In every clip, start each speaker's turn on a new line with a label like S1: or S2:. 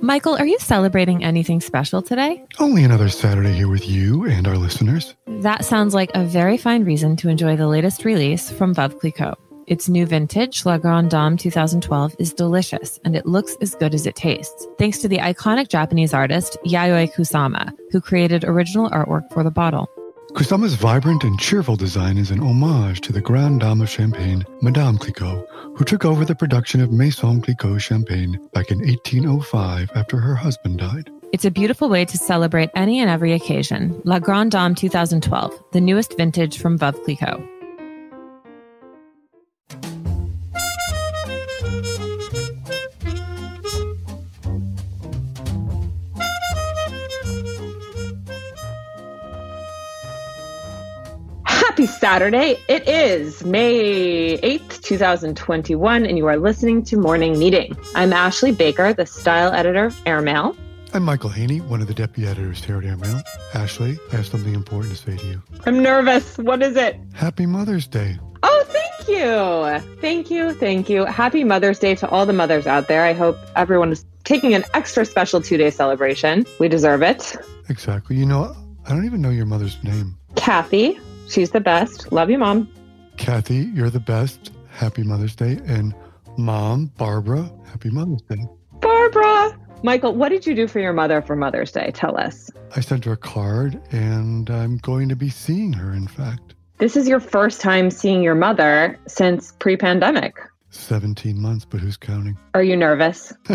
S1: Michael, are you celebrating anything special today?
S2: Only another Saturday here with you and our listeners.
S1: That sounds like a very fine reason to enjoy the latest release from Veuve Clicquot. Its new vintage, La Grande Dame 2012, is delicious and it looks as good as it tastes, thanks to the iconic Japanese artist Yayoi Kusama, who created original artwork for the bottle.
S2: Kusama's vibrant and cheerful design is an homage to the Grande Dame of Champagne, Madame Clicquot, who took over the production of Maison Clicquot Champagne back in 1805 after her husband died.
S1: It's a beautiful way to celebrate any and every occasion. La Grande Dame 2012, the newest vintage from Veuve Clicquot.
S3: Happy Saturday. It is May 8th, 2021, and you are listening to Morning Meeting. I'm Ashley Baker, the style editor of Airmail.
S2: I'm Michael Hainey, one of the deputy editors here at Airmail. Ashley, I have something important to say to you.
S3: I'm nervous. What is it?
S2: Happy Mother's Day.
S3: Oh, thank you. Thank you. Thank you. Happy Mother's Day to all the mothers out there. I hope everyone is taking an extra special two day celebration. We deserve it.
S2: Exactly. You know, I don't even know your mother's name.
S3: Kathy, she's the best. Love you, Mom.
S2: Kathy, you're the best. Happy Mother's Day. And Mom, Barbara, Happy Mother's Day.
S3: Barbara. Michael, what did you do for your mother for Mother's Day? Tell us.
S2: I sent her a card and I'm going to be seeing her, in fact.
S3: This is your first time seeing your mother since pre pandemic.
S2: 17 months, but who's counting?
S3: Are you nervous?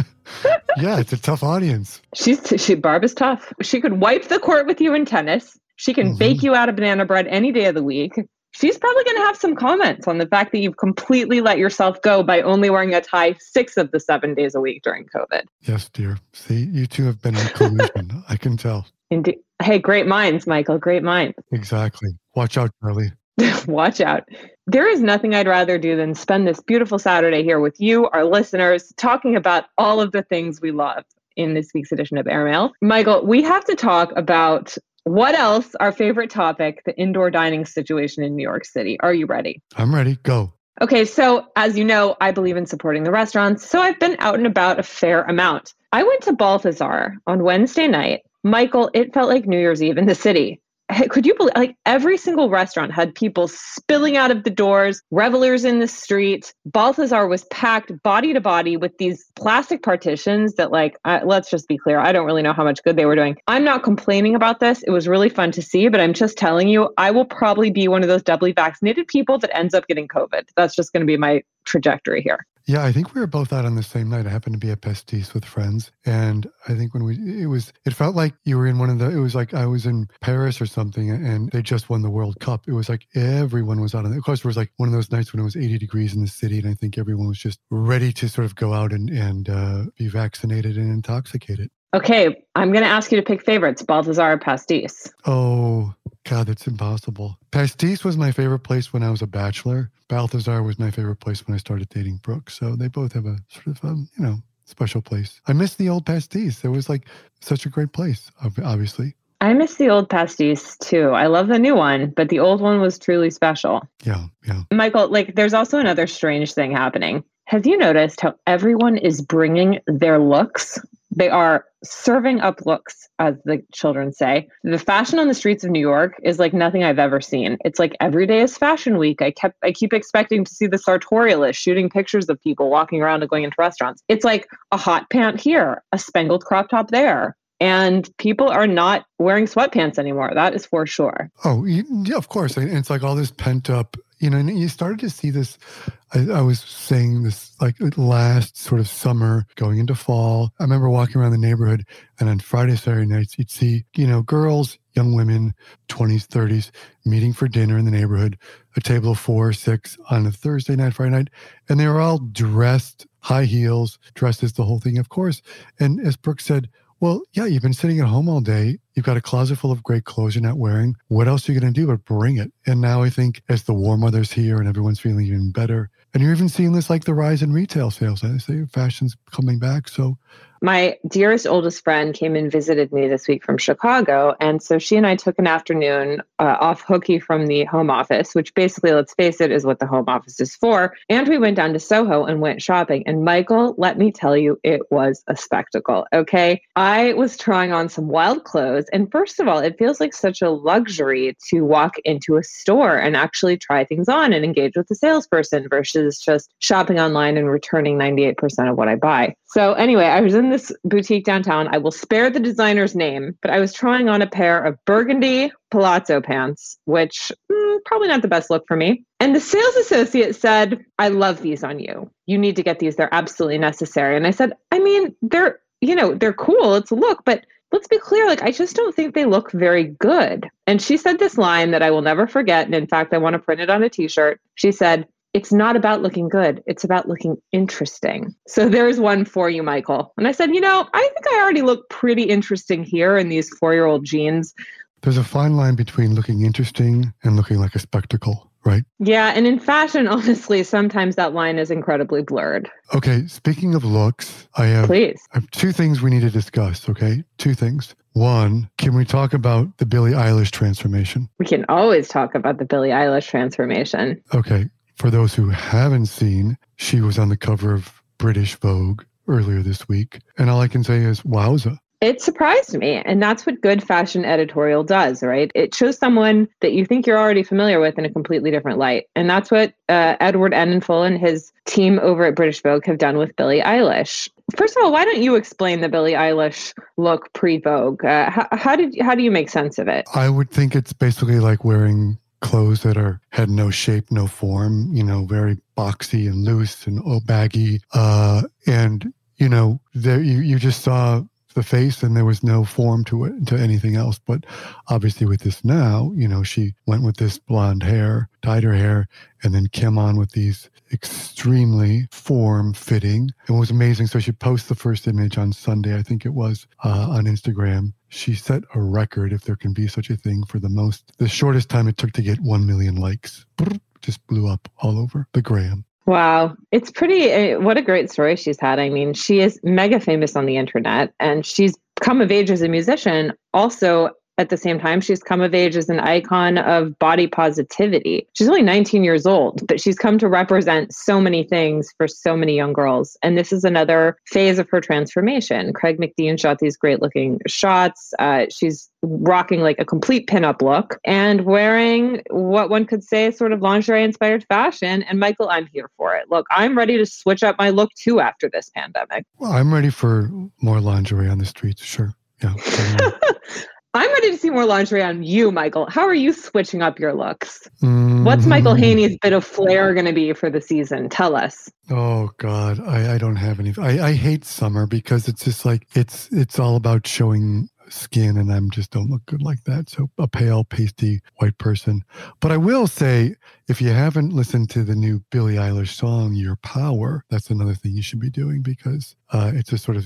S2: yeah, it's a tough audience.
S3: She's t- she Barb is tough. She could wipe the court with you in tennis. She can
S2: Mhm.
S3: bake you out of banana bread any day of the week. She's probably going to have some comments on the fact that you've completely let yourself go by only wearing a tie six of the seven days a week during COVID.
S2: Yes, dear. See, you two have been in collusion. I can tell.
S3: Indeed. Hey, great minds, Michael. Great minds.
S2: Exactly. Watch out, Charlie.
S3: Watch out. There is nothing I'd rather do than spend this beautiful Saturday here with you, our listeners, talking about all of the things we love in this week's edition of Airmail. Michael, we have to talk about what else, our favorite topic, the indoor dining situation in New York City. Are you ready?
S2: I'm ready. Go.
S3: Okay, so as you know, I believe in supporting the restaurants, so I've been out and about a fair amount. I went to Balthazar on Wednesday night. Michael, it felt like New Year's Eve in the city. Could you believe like every single restaurant had people spilling out of the doors, revelers in the street. Balthazar was packed body to body with these plastic partitions that, like, let's just be clear, I don't really know how much good they were doing. I'm not complaining about this. It was really fun to see, but I'm just telling you, I will probably be one of those doubly vaccinated people that ends up getting COVID. That's just going to be my trajectory here.
S2: Yeah, I think we were both out on the same night. I happened to be at Pastis with friends. And I think when we, it was, it felt like you were in one of the, it was like I was in Paris or something and they just won the World Cup. It was like everyone was out on. Of course, it was like one of those nights when it was 80 degrees in the city. And I think everyone was just ready to sort of go out and, and uh, be vaccinated and intoxicated.
S3: Okay, I'm going to ask you to pick favorites Balthazar or Pastis.
S2: Oh, God, that's impossible. Pastis was my favorite place when I was a bachelor. Balthazar was my favorite place when I started dating Brooke. So they both have a sort of, um, you know, special place. I miss the old Pastis. It was like such a great place, obviously.
S3: I miss the old pastis too. I love the new one, but the old one was truly special.
S2: Yeah, yeah.
S3: Michael, like there's also another strange thing happening. Have you noticed how everyone is bringing their looks? They are serving up looks, as the children say. The fashion on the streets of New York is like nothing I've ever seen. It's like every day is fashion week. I kept I keep expecting to see the sartorialist shooting pictures of people walking around and going into restaurants. It's like a hot pant here, a spangled crop top there. And people are not wearing sweatpants anymore. That is for sure.
S2: Oh, yeah, of course. It's like all this pent up, you know, and you started to see this. I, I was saying this like last sort of summer going into fall. I remember walking around the neighborhood and on Friday, Saturday nights, you'd see, you know, girls, young women, 20s, 30s, meeting for dinner in the neighborhood, a table of four six on a Thursday night, Friday night. And they were all dressed, high heels, dresses, the whole thing, of course. And as Brooke said, well, yeah, you've been sitting at home all day. You've got a closet full of great clothes you're not wearing. What else are you going to do but bring it? And now I think as the warm weather's here and everyone's feeling even better, and you're even seeing this like the rise in retail sales. I say fashion's coming back. So
S3: My dearest oldest friend came and visited me this week from Chicago. And so she and I took an afternoon uh, off hooky from the home office, which basically, let's face it, is what the home office is for. And we went down to Soho and went shopping. And Michael, let me tell you, it was a spectacle. Okay. I was trying on some wild clothes. And first of all, it feels like such a luxury to walk into a store and actually try things on and engage with the salesperson versus just shopping online and returning 98% of what I buy. So, anyway, I was in this boutique downtown. I will spare the designer's name, but I was trying on a pair of burgundy palazzo pants, which mm, probably not the best look for me. And the sales associate said, I love these on you. You need to get these. They're absolutely necessary. And I said, I mean, they're, you know, they're cool. It's a look, but let's be clear like i just don't think they look very good and she said this line that i will never forget and in fact i want to print it on a t-shirt she said it's not about looking good. It's about looking interesting. So there's one for you, Michael. And I said, you know, I think I already look pretty interesting here in these four year old jeans.
S2: There's a fine line between looking interesting and looking like a spectacle, right?
S3: Yeah. And in fashion, honestly, sometimes that line is incredibly blurred.
S2: Okay. Speaking of looks, I have,
S3: Please.
S2: I have two things we need to discuss. Okay. Two things. One, can we talk about the Billie Eilish transformation?
S3: We can always talk about the Billie Eilish transformation.
S2: Okay. For those who haven't seen, she was on the cover of British Vogue earlier this week. And all I can say is, wowza.
S3: It surprised me. And that's what good fashion editorial does, right? It shows someone that you think you're already familiar with in a completely different light. And that's what uh, Edward Enninful and his team over at British Vogue have done with Billie Eilish. First of all, why don't you explain the Billie Eilish look pre Vogue? Uh, how, how did how do you make sense of it?
S2: I would think it's basically like wearing clothes that are had no shape, no form, you know, very boxy and loose and oh, baggy. Uh, and you know, there you you just saw the face and there was no form to it to anything else. But obviously with this now you know she went with this blonde hair dyed her hair and then came on with these extremely form fitting it was amazing. So she posted the first image on sunday i think it was uh, on instagram. She set a record if there can be such a thing for the most the shortest time it took to get 1 million likes. Just blew up all over the gram
S3: Wow. It's pretty, uh, what a great story she's had. I mean, she is mega famous on the internet and she's come of age as a musician also at the same time, she's come of age as an icon of body positivity. She's only 19 years old, but she's come to represent so many things for so many young girls. And this is another phase of her transformation. Craig McDean shot these great looking shots. Uh, she's rocking like a complete pinup look and wearing what one could say is sort of lingerie inspired fashion. And Michael, I'm here for it. Look, I'm ready to switch up my look too after this pandemic.
S2: Well, I'm ready for more lingerie on the streets, sure. Yeah.
S3: I'm ready to see more lingerie on you, Michael. How are you switching up your looks? Mm-hmm. What's Michael Hainey's bit of flair going to be for the season? Tell us.
S2: Oh God, I, I don't have any. I, I hate summer because it's just like it's it's all about showing skin, and I'm just don't look good like that. So a pale, pasty white person. But I will say, if you haven't listened to the new Billie Eilish song "Your Power," that's another thing you should be doing because uh, it's a sort of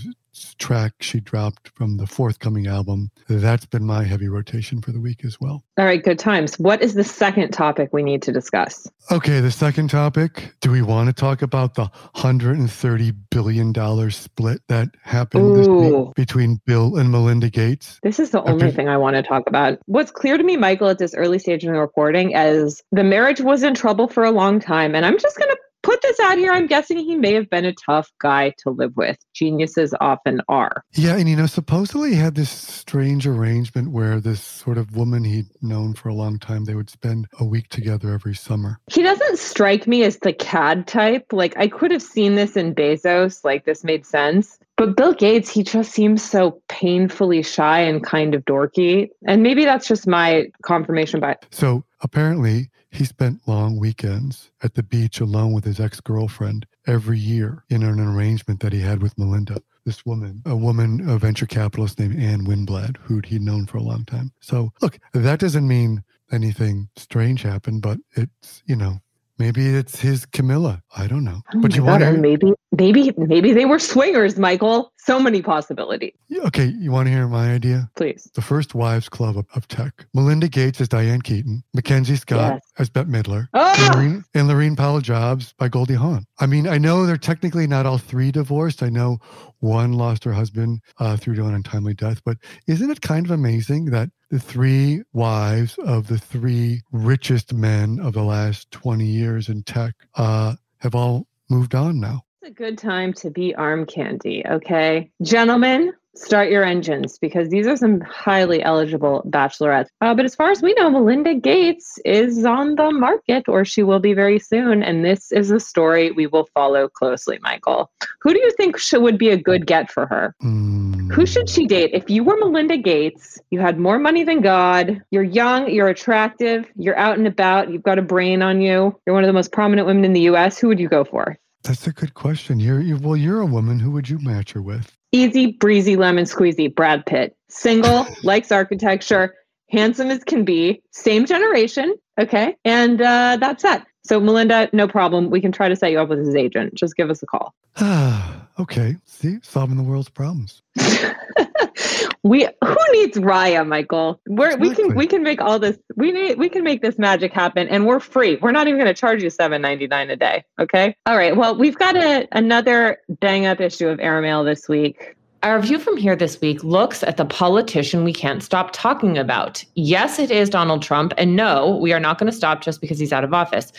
S2: track she dropped from the forthcoming album. That's been my heavy rotation for the week as well.
S3: All right, good times. What is the second topic we need to discuss?
S2: Okay, the second topic. Do we want to talk about the $130 billion split that happened this week between Bill and Melinda Gates?
S3: This is the only thing I want to talk about. What's clear to me, Michael, at this early stage in the reporting, is the marriage was in trouble for a long time. And I'm just going to put this out here. I'm guessing he may have been a tough guy to live with. Geniuses often are.
S2: Yeah. And, you know, supposedly he had this strange arrangement where this sort of woman he'd known for a long time, they would spend a week together every summer.
S3: He doesn't strike me as the cad type. Like, I could have seen this in Bezos. Like, this made sense. But Bill Gates, he just seems so painfully shy and kind of dorky. And maybe that's just my confirmation bias.
S2: So apparently, he spent long weekends at the beach alone with his ex girlfriend every year in an arrangement that he had with Melinda, this woman, a woman, a venture capitalist named Ann Winblad, who he'd known for a long time. So, look, that doesn't mean anything strange happened, but it's, you know, Maybe it's his Camilla. I don't know.
S3: Oh
S2: but you
S3: God,
S2: want to
S3: maybe maybe maybe they were swingers, Michael. So many possibilities.
S2: okay? You want to hear my idea?
S3: Please.
S2: The first wives club of, of tech. Melinda Gates as Diane Keaton, Mackenzie Scott
S3: Yes.
S2: as Bette Midler, and,
S3: Ah!
S2: Laurene, and Laurene Powell Jobs by Goldie Hawn. I mean, I know they're technically not all three divorced. I know one lost her husband uh, through to an untimely death, but isn't it kind of amazing that the three wives of the three richest men of the last 20 years in tech uh, have all moved on now?
S3: It's a good time to be arm candy, okay? Gentlemen, start your engines because these are some highly eligible bachelorettes. Uh, but as far as we know, Melinda Gates is on the market, or she will be very soon. And this is a story we will follow closely, Michael. Who do you think should, would be a good get for her?
S2: Hmm.
S3: Who should she date? If you were Melinda Gates, you had more money than God, you're young, you're attractive, you're out and about, you've got a brain on you, you're one of the most prominent women in the US, who would you go for?
S2: That's a good question. You're, you well, you're a woman. Who would you match her with?
S3: Easy breezy lemon squeezy, Brad Pitt. Single, likes architecture, handsome as can be, same generation. Okay. And uh, that's that. So, Melinda, no problem. We can try to set you up with his agent. Just give us a call.
S2: okay. See, solving the world's problems.
S3: we who needs Raya, Michael? We're, we can we can make all this we need we can make this magic happen, and we're free. We're not even going to charge you seven ninety nine a day. Okay. All right. Well, we've got a another bang up issue of Airmail this week.
S1: Our view from here this week looks at the politician we can't stop talking about. Yes, it is Donald Trump, and no, we are not going to stop just because he's out of office.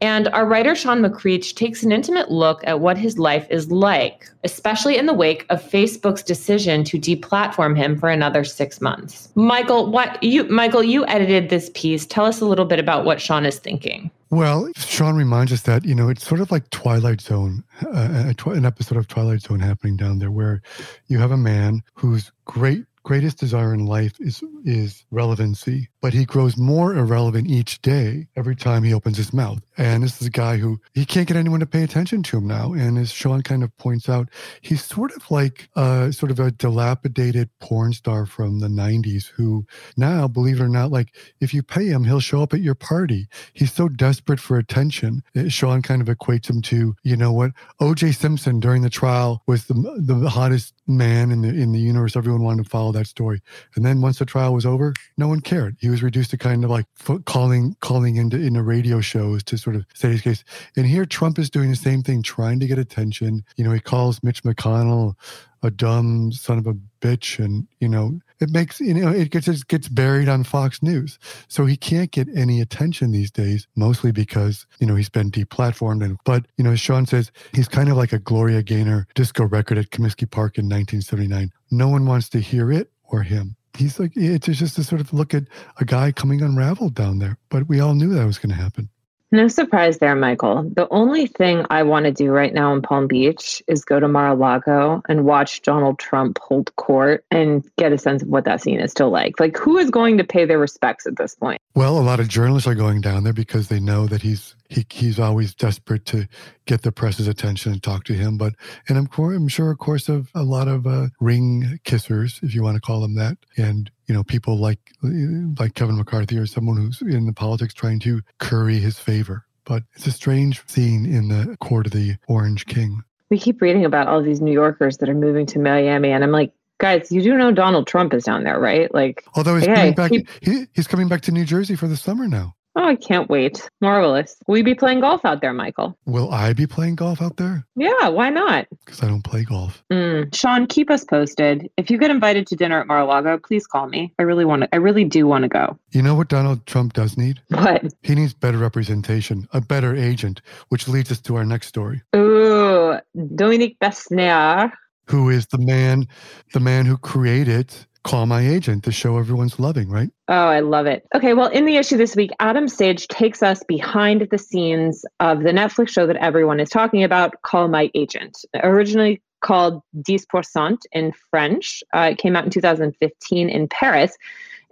S1: And our writer Sean McCreech takes an intimate look at what his life is like, especially in the wake of Facebook's decision to deplatform him for another six months. Michael, what you Michael, you edited this piece. Tell us a little bit about what Sean is thinking.
S2: Well, Sean reminds us that, you know, it's sort of like Twilight Zone, uh, tw- an episode of Twilight Zone happening down there where you have a man whose great greatest desire in life is is relevancy, but he grows more irrelevant each day every time he opens his mouth. And this is a guy who he can't get anyone to pay attention to him now. And as Sean kind of points out, he's sort of like uh, sort of a dilapidated porn star from the 90s who now, believe it or not, like if you pay him, he'll show up at your party. He's so desperate for attention. Uh, Sean kind of equates him to, you know what, O.J. Simpson during the trial was the the hottest man in the in the universe. Everyone wanted to follow that story. And then once the trial was over, no one cared. He was reduced to kind of like calling calling into into radio shows to sort of say his case. And here Trump is doing the same thing, trying to get attention. You know, he calls Mitch McConnell a dumb son of a bitch, and you know, it makes you know it gets it gets buried on Fox News. So he can't get any attention these days, mostly because you know he's been deplatformed. And but you know, as Sean says, he's kind of like a Gloria Gaynor disco record at Comiskey Park in 1979. No one wants to hear it or him. He's like it's just to sort of look at a guy coming unraveled down there. But we all knew that was going to happen.
S3: No surprise there, Michael. The only thing I want to do right now in Palm Beach is go to Mar-a-Lago and watch Donald Trump hold court and get a sense of what that scene is still like. Like, who is going to pay their respects at this point?
S2: Well, a lot of journalists are going down there because they know that he's he, he's always desperate to get the press's attention and talk to him. But and I'm, I'm sure, of course, of a lot of uh, ring kissers, if you want to call them that, and you know, people like like Kevin McCarthy or someone who's in the politics trying to curry his favor. But it's a strange scene in the court of the Orange King.
S3: We keep reading about all these New Yorkers that are moving to Miami, and I'm like, guys, you do know Donald Trump is down there, right? Like,
S2: Although he's coming back,
S3: he,
S2: he's coming back to New Jersey for the summer now.
S3: Oh, I can't wait. Marvelous. Will you be playing golf out there, Michael?
S2: Will I be playing golf out there?
S3: Yeah, why not?
S2: Because I don't play golf.
S3: Mm. Sean, keep us posted. If you get invited to dinner at Mar-a-Lago, please call me. I really want to. I really do want to go.
S2: You know what Donald Trump does need?
S3: What?
S2: He needs better representation, a better agent, which leads us to our next story.
S3: Ooh, Dominique Besnehard.
S2: Who is the man, the man who created Call My Agent, the show everyone's loving, right?
S3: Oh, I love it. Okay, well, in the issue this week, Adam Sage takes us behind the scenes of the Netflix show that everyone is talking about, Call My Agent. Originally called 10% in French. Uh, it came out in 2015 in Paris.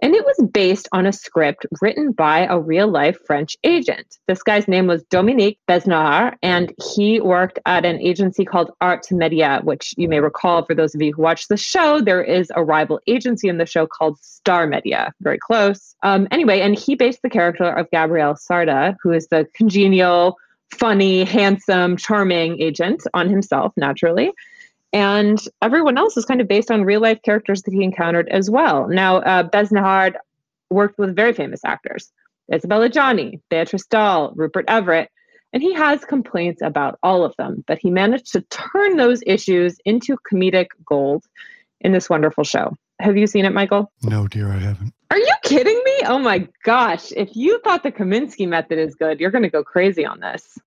S3: And it was based on a script written by a real life French agent. This guy's name was Dominique Besnehard, and he worked at an agency called Art Media, which you may recall for those of you who watch the show, there is a rival agency in the show called Star Media, very close. Um, anyway, and he based the character of Gabriel Sarda, who is the congenial, funny, handsome, charming agent on himself, naturally. And everyone else is kind of based on real life characters that he encountered as well. Now, uh, Besnehard worked with very famous actors Isabella Adjani, Beatrice Dalle, Rupert Everett, and he has complaints about all of them, but he managed to turn those issues into comedic gold in this wonderful show. Have you seen it, Michael?
S2: No, dear, I haven't.
S3: Are you kidding me? Oh my gosh. If you thought the Kominsky method is good, you're going to go crazy on this.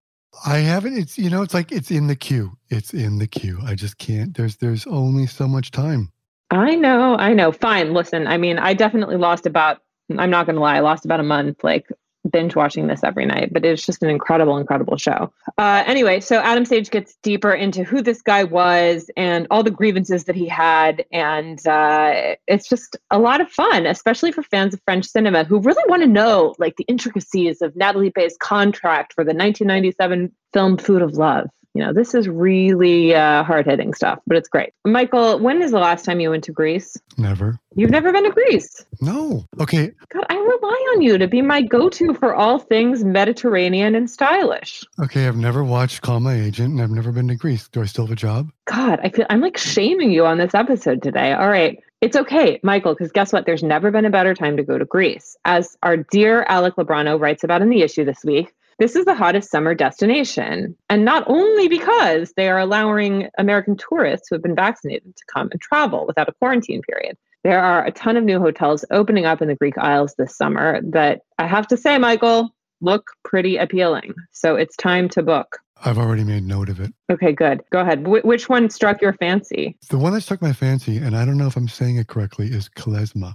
S2: I haven't. It's you know, it's like it's in the queue. It's in the queue. I just can't. There's there's only so much time.
S3: I know. I know. Fine. Listen. I mean, I definitely lost about. I'm not going to lie. I lost about a month. Like binge watching this every night, but it's just an incredible, incredible show. Uh, anyway, so Adam Sage gets deeper into who this guy was and all the grievances that he had. And uh, it's just a lot of fun, especially for fans of French cinema who really want to know like the intricacies of Nathalie Baye's contract for the 1997 film Food of Love. You know, this is really uh, hard hitting stuff, but it's great. Michael, when is the last time you went to Greece?
S2: Never.
S3: You've never been to Greece?
S2: No. Okay.
S3: God, I rely on you to be my go to for all things Mediterranean and stylish.
S2: Okay, I've never watched Call My Agent and I've never been to Greece. Do I still have a job?
S3: God, I feel I'm like shaming you on this episode today. All right. It's okay, Michael, because guess what? There's never been a better time to go to Greece. As our dear Alec Lobrano writes about in the issue this week, this is the hottest summer destination. And not only because they are allowing American tourists who have been vaccinated to come and travel without a quarantine period. There are a ton of new hotels opening up in the Greek Isles this summer that I have to say, Michael, look pretty appealing. So it's time to book.
S2: I've already made note of it.
S3: Okay, good. Go ahead. Wh- which one struck your fancy?
S2: The one that struck my fancy, and I don't know if I'm saying it correctly, is Kalesma,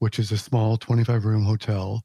S2: which is a small 25 room hotel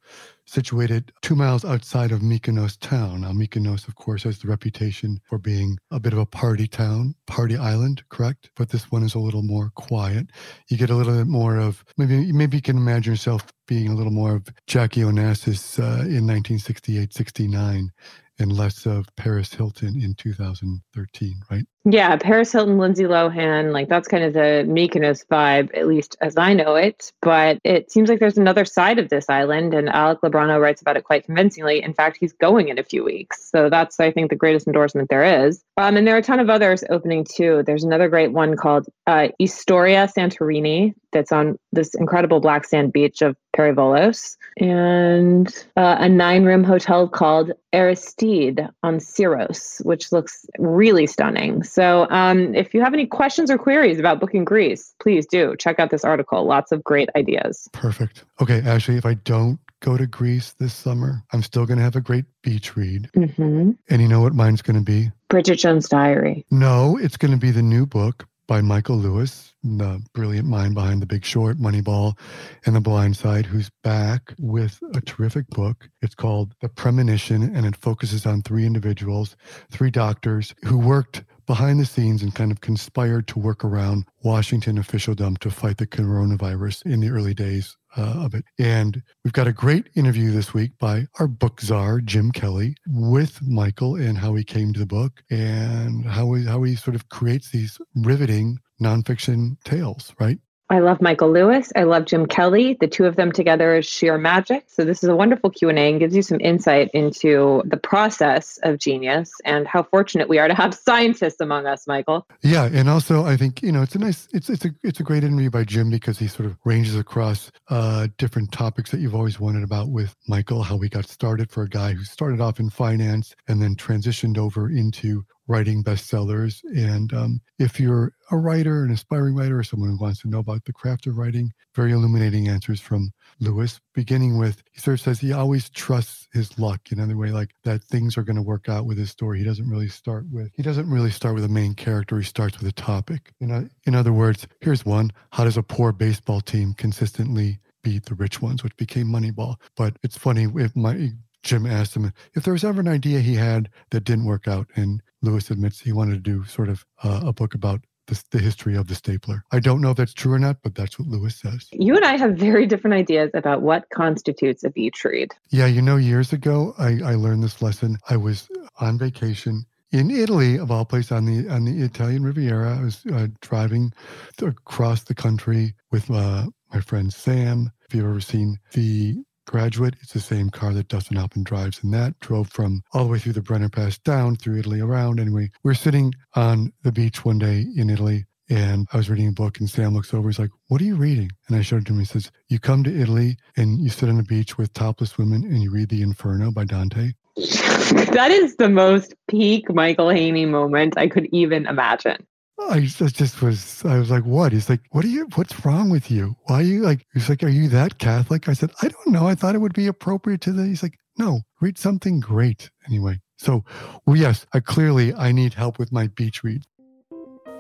S2: situated two miles outside of Mykonos town. Now, Mykonos, of course, has the reputation for being a bit of a party town, party island, correct? But this one is a little more quiet. You get a little bit more of maybe maybe you can imagine yourself being a little more of Jackie Onassis uh, in 1968, 69 and less of Paris Hilton in 2013, right?
S3: Yeah, Paris Hilton, Lindsay Lohan, like that's kind of the Mykonos vibe, at least as I know it. But it seems like there's another side of this island, and Alec Lobrano writes about it quite convincingly. In fact, he's going in a few weeks. So that's, I think, the greatest endorsement there is. Um, and there are a ton of others opening too. There's another great one called uh, Santorini that's on this incredible black sand beach of Perivolos, and uh, a nine room hotel called Aristide on Syros, which looks really stunning. So, um, if you have any questions or queries about booking Greece, please do check out this article. Lots of great ideas.
S2: Perfect. Okay, Ashley, if I don't go to Greece this summer, I'm still going to have a great beach read.
S3: Mm-hmm.
S2: And you know what mine's going to be?
S3: Bridget Jones' Diary.
S2: No, it's going to be the new book by Michael Lewis, the brilliant mind behind The Big Short, Moneyball, and The Blind Side, who's back with a terrific book. It's called The Premonition, and it focuses on three individuals, three doctors who worked behind the scenes and kind of conspired to work around Washington officialdom to fight the coronavirus in the early days uh, of it. And we've got a great interview this week by our book czar, Jim Kelly, with Michael and how he came to the book and how he, how he sort of creates these riveting nonfiction tales, right?
S3: I love Michael Lewis. I love Jim Kelly. The two of them together is sheer magic. So this is a wonderful Q&A and gives you some insight into the process of genius and how fortunate we are to have scientists among us, Michael.
S2: Yeah, and also I think, you know, it's a nice it's it's a it's a great interview by Jim because he sort of ranges across uh different topics that you've always wanted about with Michael, how we got started for a guy who started off in finance and then transitioned over into writing bestsellers. And um, if you're a writer, an aspiring writer, or someone who wants to know about the craft of writing, very illuminating answers from Lewis, beginning with he sort of says he always trusts his luck. In other way, like that things are going to work out with his story. He doesn't really start with he doesn't really start with a main character. He starts with a topic. In other words, here's one: How does a poor baseball team consistently beat the rich ones, which became Moneyball? But it's funny if my Jim asked him if there was ever an idea he had that didn't work out, and Lewis admits he wanted to do sort of uh, a book about the, the history of the stapler. I don't know if that's true or not, but that's what Lewis says.
S4: You and I have very different ideas about what constitutes a beach read.
S2: Yeah, you know, years ago, I, I learned this lesson. I was on vacation in Italy, of all places, on the on the Italian Riviera. I was uh, driving across the country with uh, my friend Sam. If you've ever seen the Graduate, it's the same car that Dustin Hoffman drives in that. Drove from all the way through the Brenner Pass down through Italy around. Anyway, we are sitting on the beach one day in Italy and I was reading a book, and Sam looks over. He's like, What are you reading? And I showed it to him. He says, You come to Italy and you sit on a beach with topless women and you read The Inferno by Dante.
S4: that is the most peak Michael Hainey moment I could even imagine.
S2: Oh, I just was, I was like, what? He's like, what are you, what's wrong with you? Why are you like, he's like, are you that Catholic? I said, I don't know. I thought it would be appropriate to the, he's like, no, read something great. Anyway, so well, yes, I clearly, I need help with my beach read.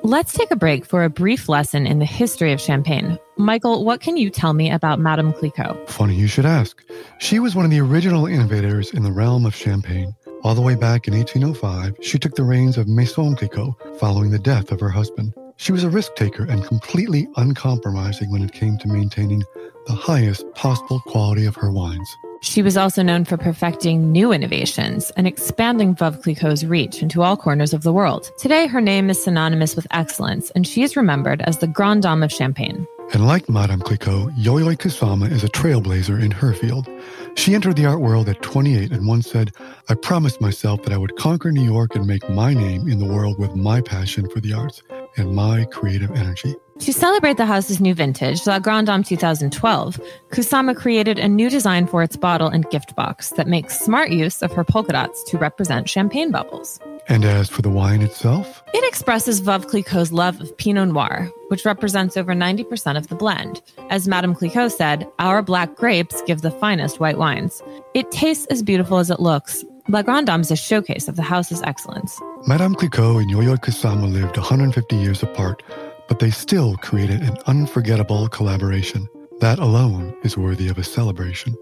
S3: Let's take a break for a brief lesson in the history of champagne. Michael, what can you tell me about Madame Clicquot?
S2: Funny you should ask. She was one of the original innovators in the realm of champagne. All the way back in 1805, she took the reins of Maison Clicquot following the death of her husband. She was a risk taker and completely uncompromising when it came to maintaining the highest possible quality of her wines.
S3: She was also known for perfecting new innovations and expanding Veuve Clicquot's reach into all corners of the world. Today, her name is synonymous with excellence, and she is remembered as the Grande Dame of Champagne.
S2: And like Madame Clicquot, Yayoi Kusama is a trailblazer in her field. She entered the art world at 28 and once said, I promised myself that I would conquer New York and make my name in the world with my passion for the arts and my creative energy.
S3: To celebrate the house's new vintage, La Grande Dame 2012, Kusama created a new design for its bottle and gift box that makes smart use of her polka dots to represent champagne bubbles.
S2: And as for the wine itself?
S3: It expresses Veuve Clicquot's love of Pinot Noir, which represents over 90% of the blend. As Madame Clicquot said, our black grapes give the finest white wines. It tastes as beautiful as it looks. La Grande Dame is a showcase of the house's excellence.
S2: Madame Clicquot and Yayoi Kusama lived 150 years apart, but they still created an unforgettable collaboration. That alone is worthy of a celebration.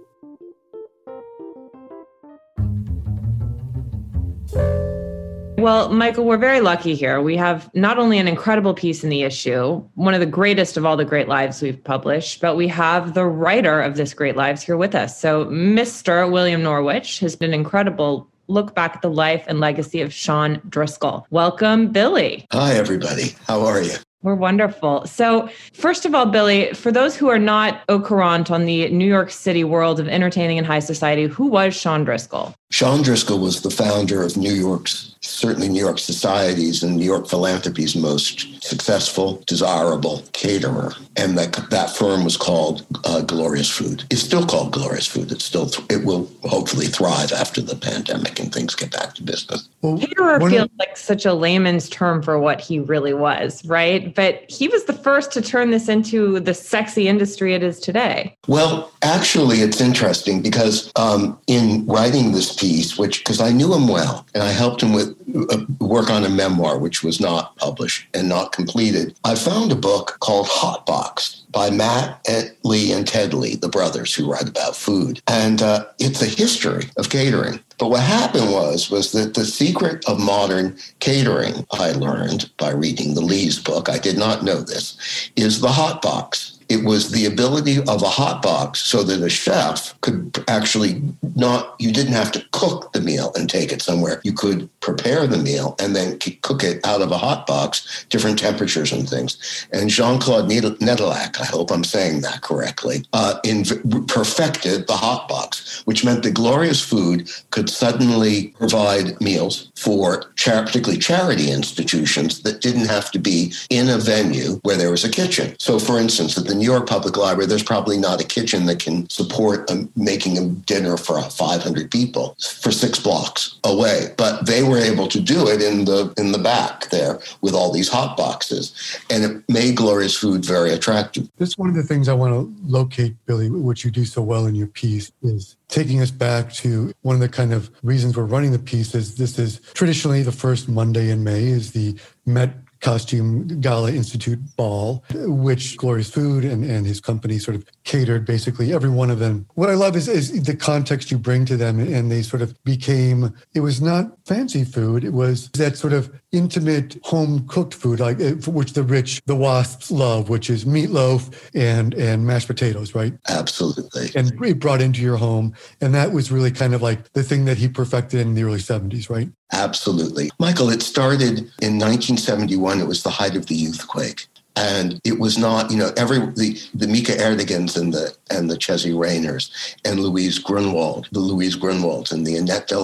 S3: Well, Michael, we're very lucky here. We have not only an incredible piece in the issue, one of the greatest of all the great lives we've published, but we have the writer of this great lives here with us. So, Mr. William Norwich has been an incredible look back at the life and legacy of Sean Driscoll. Welcome, Billy.
S5: Hi, everybody. How are you?
S3: We're wonderful. So, first of all, Billy, for those who are not au courant on the New York City world of entertaining and high society, who was Sean Driscoll?
S5: Sean Driscoll was the founder of New York's, certainly New York Society's and New York Philanthropy's most successful, desirable caterer. And that, that firm was called uh, Glorious Food. It's still called Glorious Food. It's still, th- it will hopefully thrive after the pandemic and things get back to business.
S3: Well, caterer feels of- like such a layman's term for what he really was, right? But he was the first to turn this into the sexy industry it is today.
S5: Well, actually, it's interesting because um, in writing this piece, which because I knew him well and I helped him with uh, work on a memoir, which was not published and not completed. I found a book called Hot Box by Matt and Lee and Ted Lee, the brothers who write about food, and uh, it's a history of catering. But what happened was was that the secret of modern catering, I learned by reading the Lee's book. I did not know this, is the hot box. It was the ability of a hot box so that a chef could actually not, you didn't have to cook the meal and take it somewhere. You could prepare the meal and then cook it out of a hot box, different temperatures and things. And Jean Claude Nedelec, I hope I'm saying that correctly, uh, in, perfected the hot box, which meant that glorious food could suddenly provide meals for char- particularly charity institutions that didn't have to be in a venue where there was a kitchen. So, for instance, at the New York Public Library, there's probably not a kitchen that can support a, making a dinner for 500 people for six blocks away. But they were able to do it in the in the back there with all these hot boxes, and it made Glorious Food very attractive.
S2: This is one of the things I want to locate, Billy, which you do so well in your piece, is taking us back to one of the kind of reasons we're running the piece is this is traditionally the first Monday in May is the Met costume gala institute ball, which Glorious Food and, and his company sort of catered basically every one of them. What I love is, is the context you bring to them, and they sort of became, it was not fancy food, it was that sort of intimate home cooked food, like uh, which the rich, the wasps love, which is meatloaf and, and mashed potatoes, right?
S5: Absolutely.
S2: And brought into your home. And that was really kind of like the thing that he perfected in the early 70s, right?
S5: Absolutely. Michael, it started in 1971. It was the height of the youthquake. And it was not, you know, every the, the Mica Erteguns and the and the Chessy Rayners and Louise Grunwald, the Louise Grunwalds and the Annette De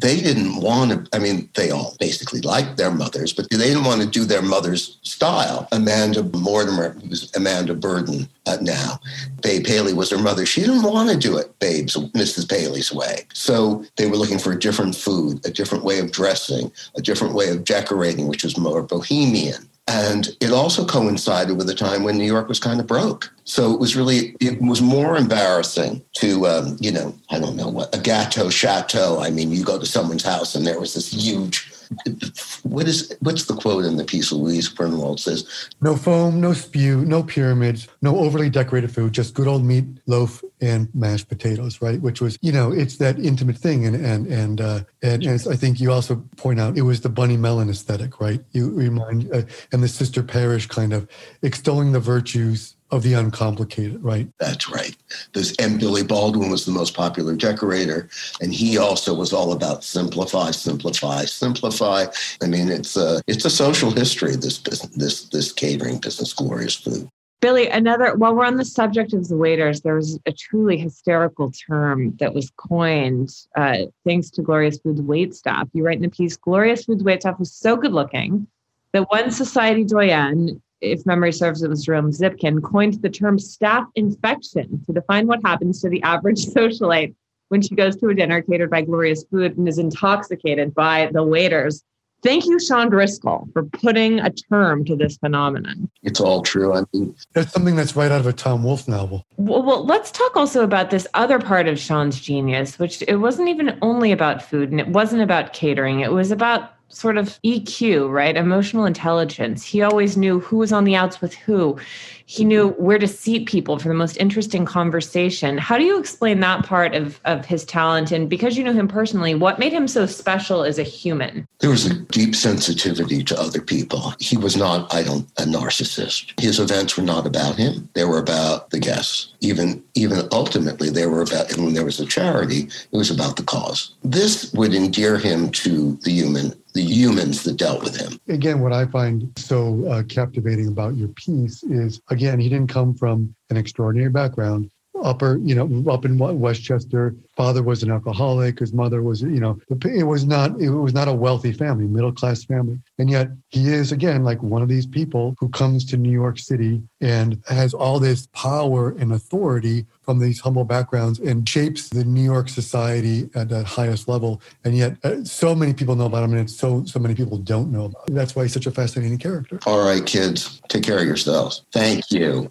S5: they didn't want to, I mean, they all basically liked their mothers, but they didn't want to do their mother's style. Amanda Mortimer, who was Amanda Burden uh, now, Babe Paley was her mother. She didn't want to do it Babe's, Mrs. Paley's way. So they were looking for a different food, a different way of dressing, a different way of decorating, which was more bohemian. And it also coincided with a time when New York was kind of broke. So it was really, it was more embarrassing to, um, you know, I don't know what, a gâteau chateau. I mean, you go to someone's house and there was this huge what is what's the quote in the piece Louise Grunwald says?
S2: No foam, no spew, no pyramids, no overly decorated food, just good old meat loaf and mashed potatoes, right? Which was, you know, it's that intimate thing, and and and uh, and, and I think you also point out it was the Bunny Mellon aesthetic, right? You remind uh, and the Sister Parish kind of extolling the virtues of the uncomplicated, right?
S5: That's right. This and Billy Baldwin was the most popular decorator, and he also was all about simplify, simplify, simplify. I mean, it's a it's a social history. This business, this this catering business, glorious food.
S1: Billy, another, while we're on the subject of the waiters, there was a truly hysterical term that was coined uh, thanks to Glorious Foods wait staff. You write in a piece Glorious Foods wait staff was so good looking that one society doyen if memory serves, it was Jerome Zipkin, coined the term staff infection to define what happens to the average socialite when she goes to a dinner catered by Glorious Food and is intoxicated by the waiters. Thank you, Sean Driscoll, for putting a term to this phenomenon.
S5: It's all true. I mean,
S2: that's something that's right out of a Tom Wolfe novel.
S1: Well, well, let's talk also about this other part of Sean's genius, which it wasn't even only about food and it wasn't about catering. It was about sort of EQ, right? Emotional intelligence. He always knew who was on the outs with who. He knew where to seat people for the most interesting conversation. How do you explain that part of, of his talent? And because you know him personally, what made him so special as a human?
S5: There was a deep sensitivity to other people. He was not, I don't, a narcissist. His events were not about him. They were about the guests. Even, even ultimately, they were about, and when there was a charity, it was about the cause. This would endear him to the human the humans that dealt with him.
S2: Again, what I find so uh, captivating about your piece is, again, he didn't come from an extraordinary background upper, you know, up in Westchester. Father was an alcoholic. His mother was, you know, it was not, it was not a wealthy family, middle class family. And yet he is again like one of these people who comes to New York City and has all this power and authority from these humble backgrounds and shapes the New York society at that highest level. And yet, uh, so many people know about him, and so so many people don't know about him. That's why he's such a fascinating character.
S5: All right, kids, take care of yourselves. Thank you.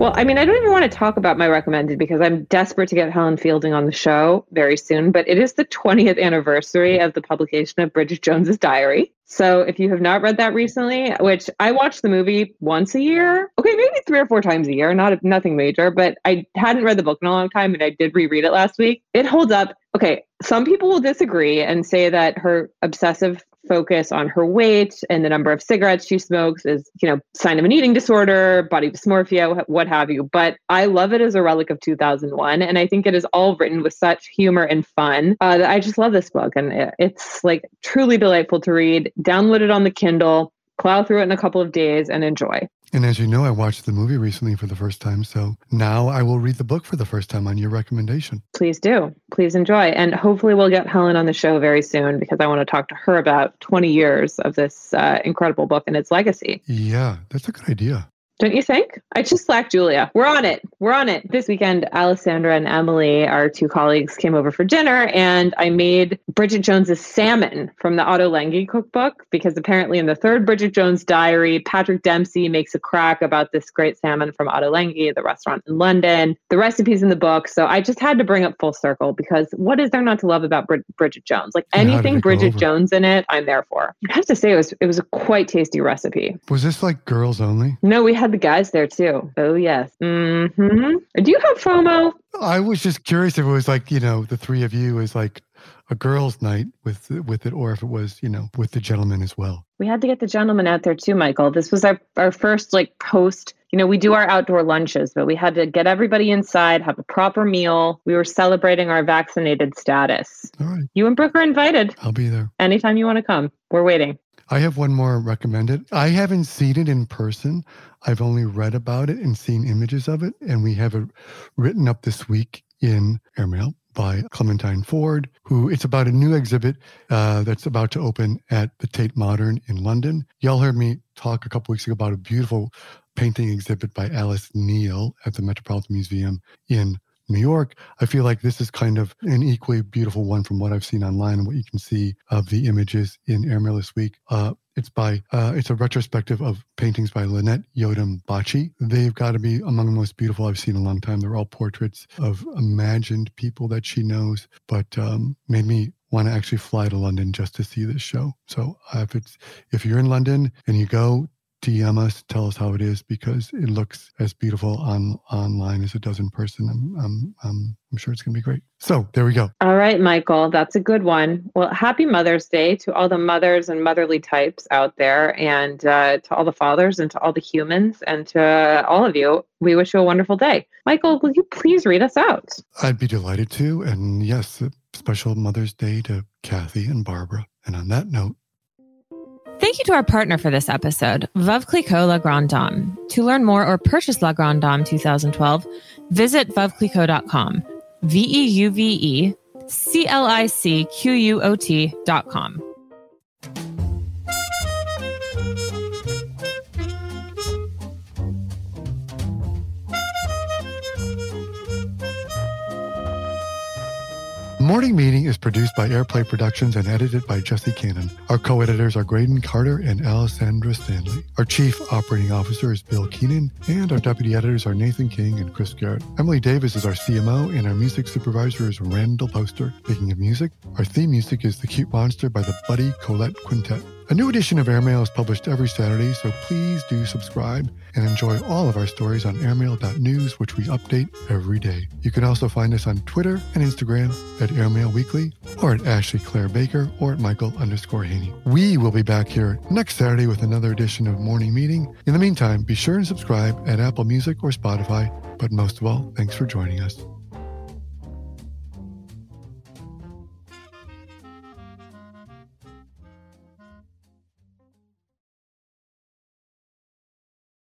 S3: Well, I mean, I don't even want to talk about my recommended because I'm desperate to get Helen Fielding on the show very soon. But it is the 20th anniversary of the publication of Bridget Jones's Diary. So if you have not read that recently, which I watch the movie once a year, okay, maybe three or four times a year, not nothing major, but I hadn't read the book in a long time and I did reread it last week. It holds up. Okay, some people will disagree and say that her obsessive focus on her weight and the number of cigarettes she smokes is, you know, sign of an eating disorder, body dysmorphia, what have you. But I love it as a relic of 2001. And I think it is all written with such humor and fun uh, that I just love this book. And it's like truly delightful to read. Download it on the Kindle, plow through it in a couple of days and enjoy.
S2: And as you know, I watched the movie recently for the first time. So now I will read the book for the first time on your recommendation.
S3: Please do. Please enjoy. And hopefully we'll get Helen on the show very soon because I want to talk to her about 20 years of this uh, incredible book and its legacy.
S2: Yeah, that's a good idea.
S3: Don't you think? I just slacked Julia. We're on it. We're on it. This weekend, Alessandra and Emily, our two colleagues, came over for dinner, and I made Bridget Jones's salmon from the Ottolenghi cookbook because apparently in the third Bridget Jones diary, Patrick Dempsey makes a crack about this great salmon from Ottolenghi, the restaurant in London. The recipe's in the book, so I just had to bring up full circle because what is there not to love about Bridget Jones? Like anything Bridget Jones in it, I'm there for. I have to say it was it was a quite tasty recipe.
S2: Was this like girls only?
S3: No, we had the guys there too. Oh yes. Mm-hmm. Do you have FOMO?
S2: I was just curious if it was like you know the three of you is like a girls' night with with it, or if it was you know with the gentlemen as well.
S3: We had to get the gentlemen out there too, Michael. This was our our first like post. You know, we do our outdoor lunches, but we had to get everybody inside, have a proper meal. We were celebrating our vaccinated status.
S2: All right.
S3: You and Brooke are invited.
S2: I'll be there
S3: anytime you want to come. We're waiting.
S2: I have one more recommended. I haven't seen it in person. I've only read about it and seen images of it, and we have it written up this week in Airmail by Clementine Ford, who it's about a new exhibit uh, that's about to open at the Tate Modern in London. Y'all heard me talk a couple weeks ago about a beautiful painting exhibit by Alice Neel at the Metropolitan Museum in New York. I feel like this is kind of an equally beautiful one from what I've seen online and what you can see of the images in Airmail this week. Uh, it's by uh, it's a retrospective of paintings by Lynette Yiadom-Boakye. They've got to be among the most beautiful I've seen in a long time. They're all portraits of imagined people that she knows, but um, made me want to actually fly to London just to see this show. So uh, if it's if you're in London and you go DM us, tell us how it is because it looks as beautiful on online as it does in person. I'm, I'm, I'm, I'm sure it's going to be great. So there we go.
S3: All right, Michael, that's a good one. Well, happy Mother's Day to all the mothers and motherly types out there, and uh, to all the fathers and to all the humans, and to all of you. We wish you a wonderful day. Michael, will you please read us out?
S2: I'd be delighted to. And yes, a special Mother's Day to Kathy and Barbara. And on that note,
S1: Thank you to our partner for this episode, Veuve Clicquot La Grande Dame. To learn more or purchase La Grande Dame 2012, visit veuveclicquot.com. V E U V E C L I C Q U O T.com.
S2: Morning Meeting is produced by Airplay Productions and edited by Jesse Cannon. Our co-editors are Graydon Carter and Alessandra Stanley. Our chief operating officer is Bill Keenan, and our deputy editors are Nathan King and Chris Garrett. Emily Davis is our CMO, and our music supervisor is Randall Poster. Speaking of music, our theme music is The Cute Monster by the Buddy Collette Quintet. A new edition of Airmail is published every Saturday, so please do subscribe and enjoy all of our stories on airmail.news, which we update every day. You can also find us on Twitter and Instagram at Airmail Weekly, or at Ashley Claire Baker, or at Michael underscore Hainey. We will be back here next Saturday with another edition of Morning Meeting. In the meantime, be sure and subscribe at Apple Music or Spotify. But most of all, thanks for joining us.